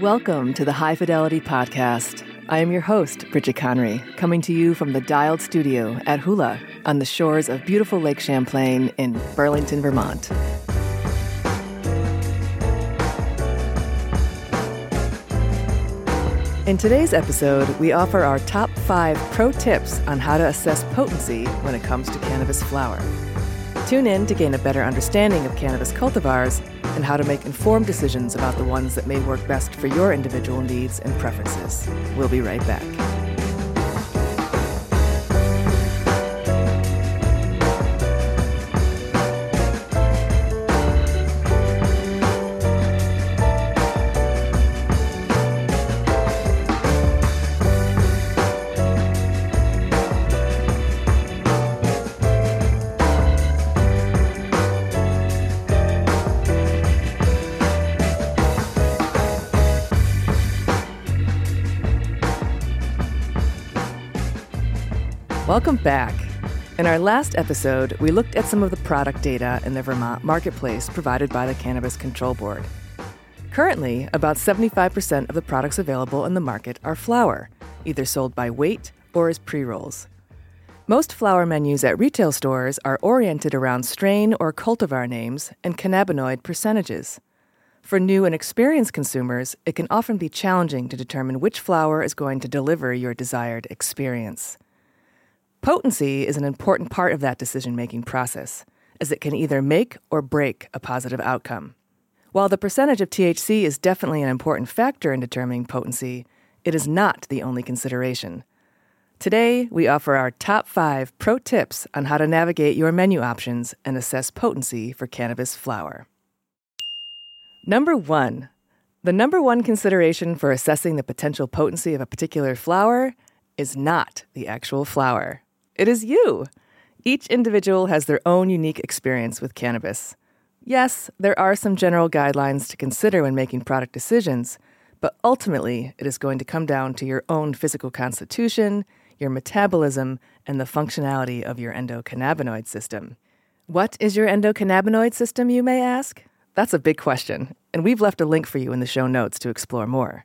Welcome to the High Fidelity Podcast. I am your host, Bridget Conry, coming to you from the Dialed Studio at Hula on the shores of beautiful Lake Champlain in Burlington, Vermont. In today's episode, we offer our top five pro tips on how to assess potency when it comes to cannabis flower. Tune in to gain a better understanding of cannabis cultivars and how to make informed decisions about the ones that may work best for your individual needs and preferences. We'll be right back. Welcome back. In our last episode, we looked at some of the product data in the Vermont marketplace provided by the Cannabis Control Board. Currently, about 75% of the products available in the market are flower, either sold by weight or as pre rolls. Most flower menus at retail stores are oriented around strain or cultivar names and cannabinoid percentages. For new and experienced consumers, it can often be challenging to determine which flower is going to deliver your desired experience. Potency is an important part of that decision making process, as it can either make or break a positive outcome. While the percentage of THC is definitely an important factor in determining potency, it is not the only consideration. Today, we offer our top five pro tips on how to navigate your menu options and assess potency for cannabis flower. Number one, the number one consideration for assessing the potential potency of a particular flower is not the actual flower. It is you. Each individual has their own unique experience with cannabis. Yes, there are some general guidelines to consider when making product decisions, but ultimately it is going to come down to your own physical constitution, your metabolism, and the functionality of your endocannabinoid system. What is your endocannabinoid system, you may ask? That's a big question, and we've left a link for you in the show notes to explore more.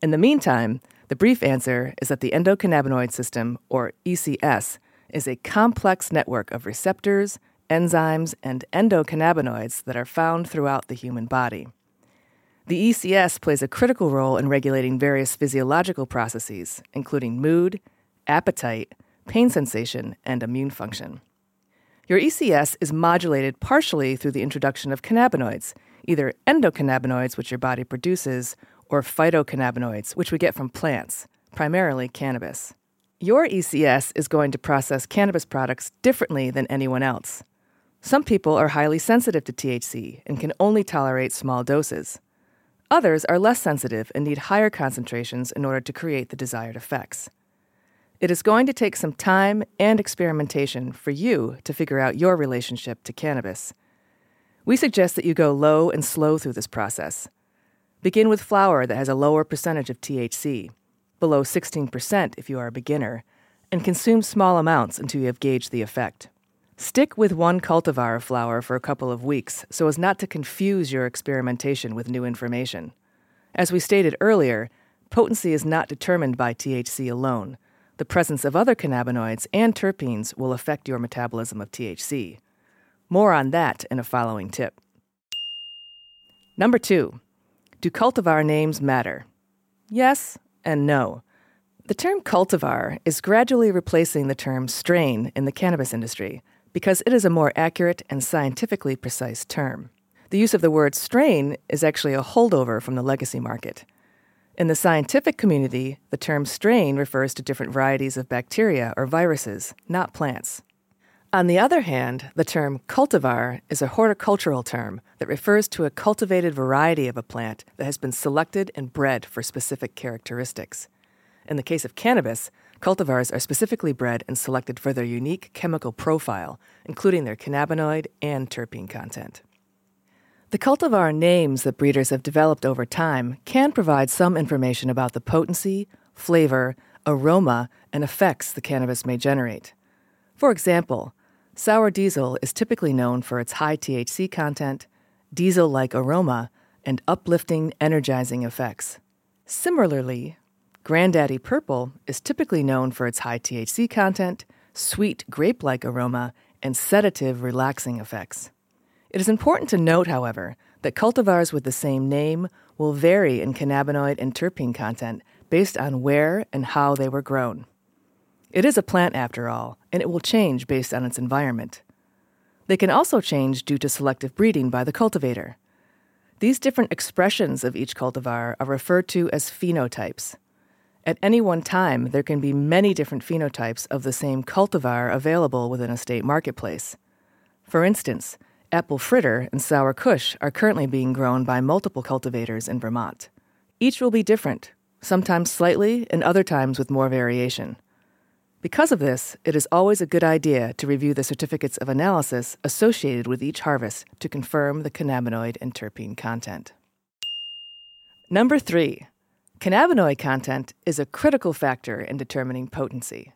In the meantime, the brief answer is that the endocannabinoid system, or ECS, is a complex network of receptors, enzymes, and endocannabinoids that are found throughout the human body. The ECS plays a critical role in regulating various physiological processes, including mood, appetite, pain sensation, and immune function. Your ECS is modulated partially through the introduction of cannabinoids, either endocannabinoids, which your body produces, or phytocannabinoids, which we get from plants, primarily cannabis. Your ECS is going to process cannabis products differently than anyone else. Some people are highly sensitive to THC and can only tolerate small doses. Others are less sensitive and need higher concentrations in order to create the desired effects. It is going to take some time and experimentation for you to figure out your relationship to cannabis. We suggest that you go low and slow through this process Begin with flower that has a lower percentage of THC, below 16% if you are a beginner, and consume small amounts until you have gauged the effect. Stick with one cultivar of flower for a couple of weeks so as not to confuse your experimentation with new information. As we stated earlier, potency is not determined by THC alone. The presence of other cannabinoids and terpenes will affect your metabolism of THC. More on that in a following tip. Number two, do cultivar names matter? Yes and no. The term cultivar is gradually replacing the term strain in the cannabis industry because it is a more accurate and scientifically precise term. The use of the word strain is actually a holdover from the legacy market. In the scientific community, the term strain refers to different varieties of bacteria or viruses, not plants. On the other hand, the term cultivar is a horticultural term that refers to a cultivated variety of a plant that has been selected and bred for specific characteristics. In the case of cannabis, cultivars are specifically bred and selected for their unique chemical profile, including their cannabinoid and terpene content. The cultivar names that breeders have developed over time can provide some information about the potency, flavor, aroma, and effects the cannabis may generate. For example, Sour diesel is typically known for its high THC content, diesel like aroma, and uplifting, energizing effects. Similarly, Granddaddy Purple is typically known for its high THC content, sweet grape like aroma, and sedative, relaxing effects. It is important to note, however, that cultivars with the same name will vary in cannabinoid and terpene content based on where and how they were grown. It is a plant, after all, and it will change based on its environment. They can also change due to selective breeding by the cultivator. These different expressions of each cultivar are referred to as phenotypes. At any one time, there can be many different phenotypes of the same cultivar available within a state marketplace. For instance, apple fritter and sour kush are currently being grown by multiple cultivators in Vermont. Each will be different, sometimes slightly and other times with more variation. Because of this, it is always a good idea to review the certificates of analysis associated with each harvest to confirm the cannabinoid and terpene content. Number three, cannabinoid content is a critical factor in determining potency.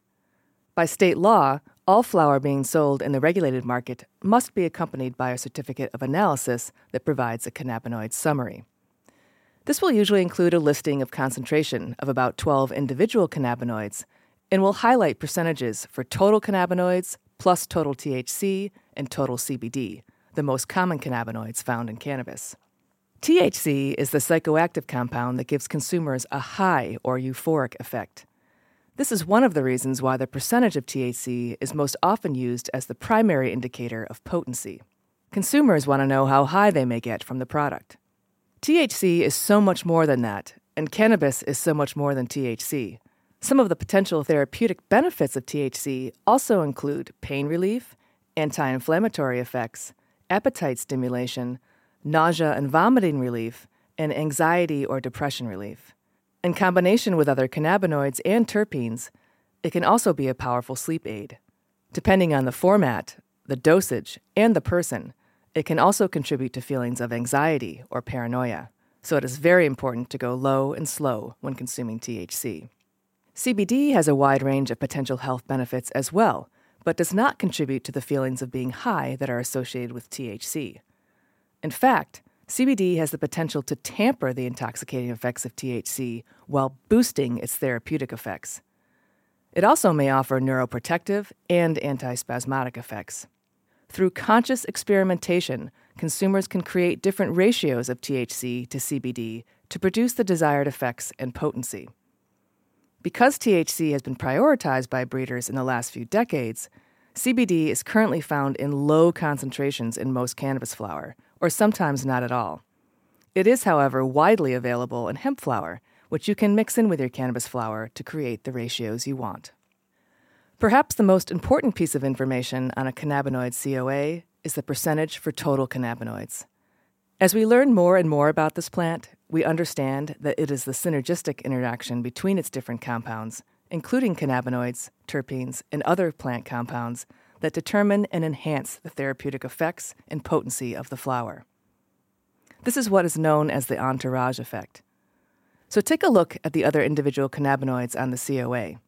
By state law, all flower being sold in the regulated market must be accompanied by a certificate of analysis that provides a cannabinoid summary. This will usually include a listing of concentration of about 12 individual cannabinoids and we'll highlight percentages for total cannabinoids plus total THC and total CBD, the most common cannabinoids found in cannabis. THC is the psychoactive compound that gives consumers a high or euphoric effect. This is one of the reasons why the percentage of THC is most often used as the primary indicator of potency. Consumers want to know how high they may get from the product. THC is so much more than that, and cannabis is so much more than THC. Some of the potential therapeutic benefits of THC also include pain relief, anti inflammatory effects, appetite stimulation, nausea and vomiting relief, and anxiety or depression relief. In combination with other cannabinoids and terpenes, it can also be a powerful sleep aid. Depending on the format, the dosage, and the person, it can also contribute to feelings of anxiety or paranoia, so it is very important to go low and slow when consuming THC. CBD has a wide range of potential health benefits as well, but does not contribute to the feelings of being high that are associated with THC. In fact, CBD has the potential to tamper the intoxicating effects of THC while boosting its therapeutic effects. It also may offer neuroprotective and antispasmodic effects. Through conscious experimentation, consumers can create different ratios of THC to CBD to produce the desired effects and potency. Because THC has been prioritized by breeders in the last few decades, CBD is currently found in low concentrations in most cannabis flower, or sometimes not at all. It is, however, widely available in hemp flower, which you can mix in with your cannabis flower to create the ratios you want. Perhaps the most important piece of information on a cannabinoid COA is the percentage for total cannabinoids. As we learn more and more about this plant, we understand that it is the synergistic interaction between its different compounds, including cannabinoids, terpenes, and other plant compounds, that determine and enhance the therapeutic effects and potency of the flower. This is what is known as the entourage effect. So take a look at the other individual cannabinoids on the COA.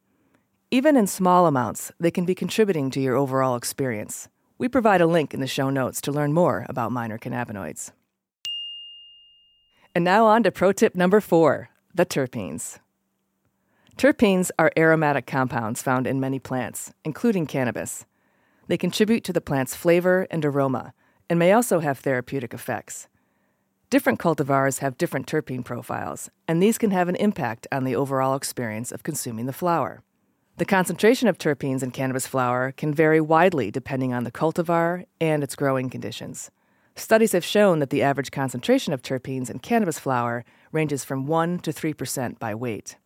Even in small amounts, they can be contributing to your overall experience. We provide a link in the show notes to learn more about minor cannabinoids. And now on to pro tip number four the terpenes. Terpenes are aromatic compounds found in many plants, including cannabis. They contribute to the plant's flavor and aroma and may also have therapeutic effects. Different cultivars have different terpene profiles, and these can have an impact on the overall experience of consuming the flower. The concentration of terpenes in cannabis flower can vary widely depending on the cultivar and its growing conditions. Studies have shown that the average concentration of terpenes in cannabis flower ranges from 1 to 3% by weight.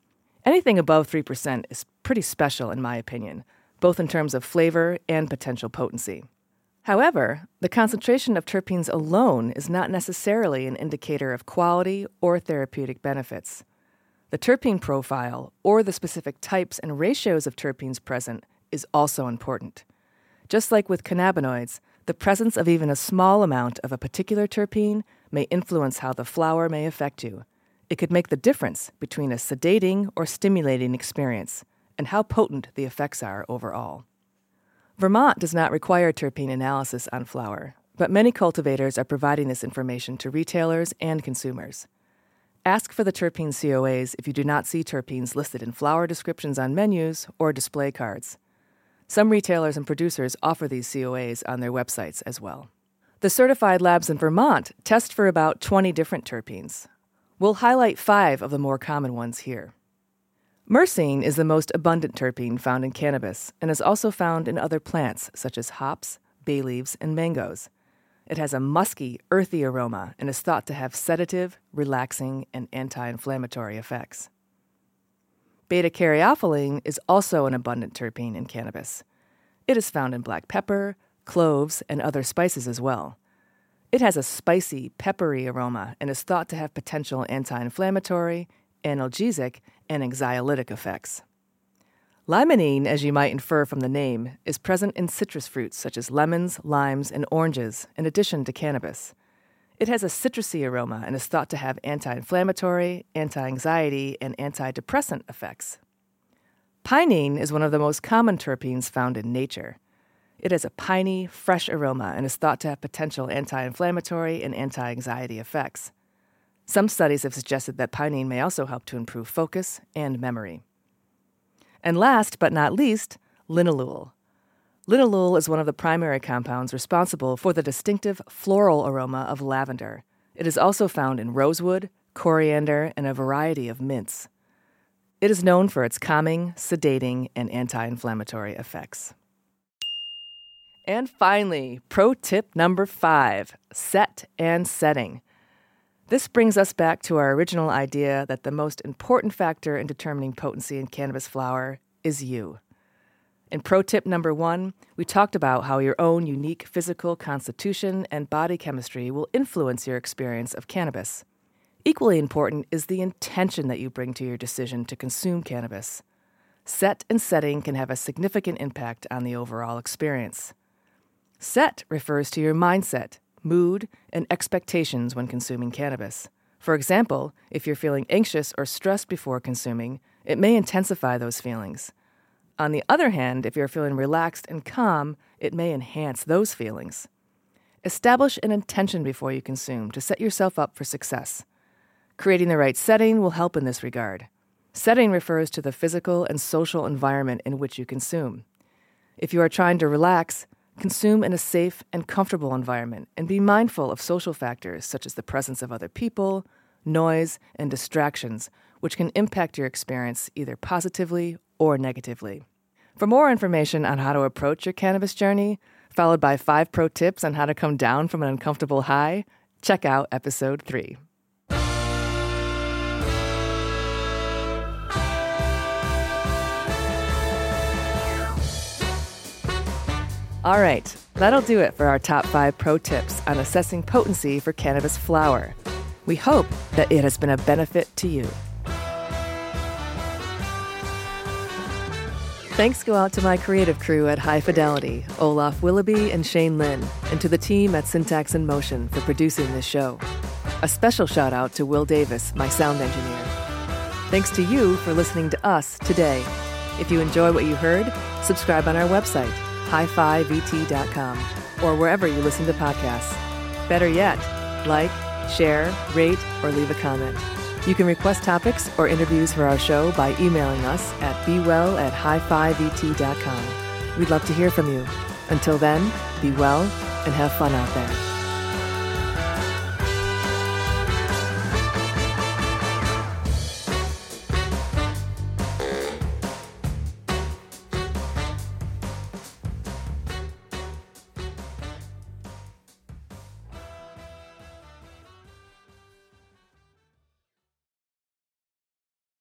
Anything above 3% is pretty special, in my opinion, both in terms of flavor and potential potency. However, the concentration of terpenes alone is not necessarily an indicator of quality or therapeutic benefits. The terpene profile, or the specific types and ratios of terpenes present, is also important. Just like with cannabinoids, the presence of even a small amount of a particular terpene may influence how the flower may affect you. It could make the difference between a sedating or stimulating experience and how potent the effects are overall. Vermont does not require terpene analysis on flower, but many cultivators are providing this information to retailers and consumers. Ask for the terpene COAs if you do not see terpenes listed in flower descriptions on menus or display cards. Some retailers and producers offer these COAs on their websites as well. The certified labs in Vermont test for about 20 different terpenes. We'll highlight five of the more common ones here. Myrcene is the most abundant terpene found in cannabis and is also found in other plants such as hops, bay leaves, and mangoes. It has a musky, earthy aroma and is thought to have sedative, relaxing, and anti inflammatory effects. Beta caryophyllene is also an abundant terpene in cannabis. It is found in black pepper, cloves, and other spices as well. It has a spicy, peppery aroma and is thought to have potential anti inflammatory, analgesic, and anxiolytic effects. Limonene, as you might infer from the name, is present in citrus fruits such as lemons, limes, and oranges, in addition to cannabis. It has a citrusy aroma and is thought to have anti inflammatory, anti anxiety, and antidepressant effects. Pinene is one of the most common terpenes found in nature. It has a piney, fresh aroma and is thought to have potential anti inflammatory and anti anxiety effects. Some studies have suggested that pinene may also help to improve focus and memory. And last but not least, linalool. Linalool is one of the primary compounds responsible for the distinctive floral aroma of lavender. It is also found in rosewood, coriander, and a variety of mints. It is known for its calming, sedating, and anti inflammatory effects. And finally, pro tip number five set and setting. This brings us back to our original idea that the most important factor in determining potency in cannabis flower is you. In pro tip number one, we talked about how your own unique physical constitution and body chemistry will influence your experience of cannabis. Equally important is the intention that you bring to your decision to consume cannabis. Set and setting can have a significant impact on the overall experience. Set refers to your mindset, mood, and expectations when consuming cannabis. For example, if you're feeling anxious or stressed before consuming, it may intensify those feelings. On the other hand, if you're feeling relaxed and calm, it may enhance those feelings. Establish an intention before you consume to set yourself up for success. Creating the right setting will help in this regard. Setting refers to the physical and social environment in which you consume. If you are trying to relax, Consume in a safe and comfortable environment and be mindful of social factors such as the presence of other people, noise, and distractions, which can impact your experience either positively or negatively. For more information on how to approach your cannabis journey, followed by five pro tips on how to come down from an uncomfortable high, check out episode 3. All right, that'll do it for our top five pro tips on assessing potency for cannabis flower. We hope that it has been a benefit to you. Thanks go out to my creative crew at High Fidelity, Olaf Willoughby and Shane Lynn, and to the team at Syntax in Motion for producing this show. A special shout out to Will Davis, my sound engineer. Thanks to you for listening to us today. If you enjoy what you heard, subscribe on our website hifivt.com, or wherever you listen to podcasts. Better yet, like, share, rate, or leave a comment. You can request topics or interviews for our show by emailing us at bewell at hifivt.com. We'd love to hear from you. Until then, be well and have fun out there.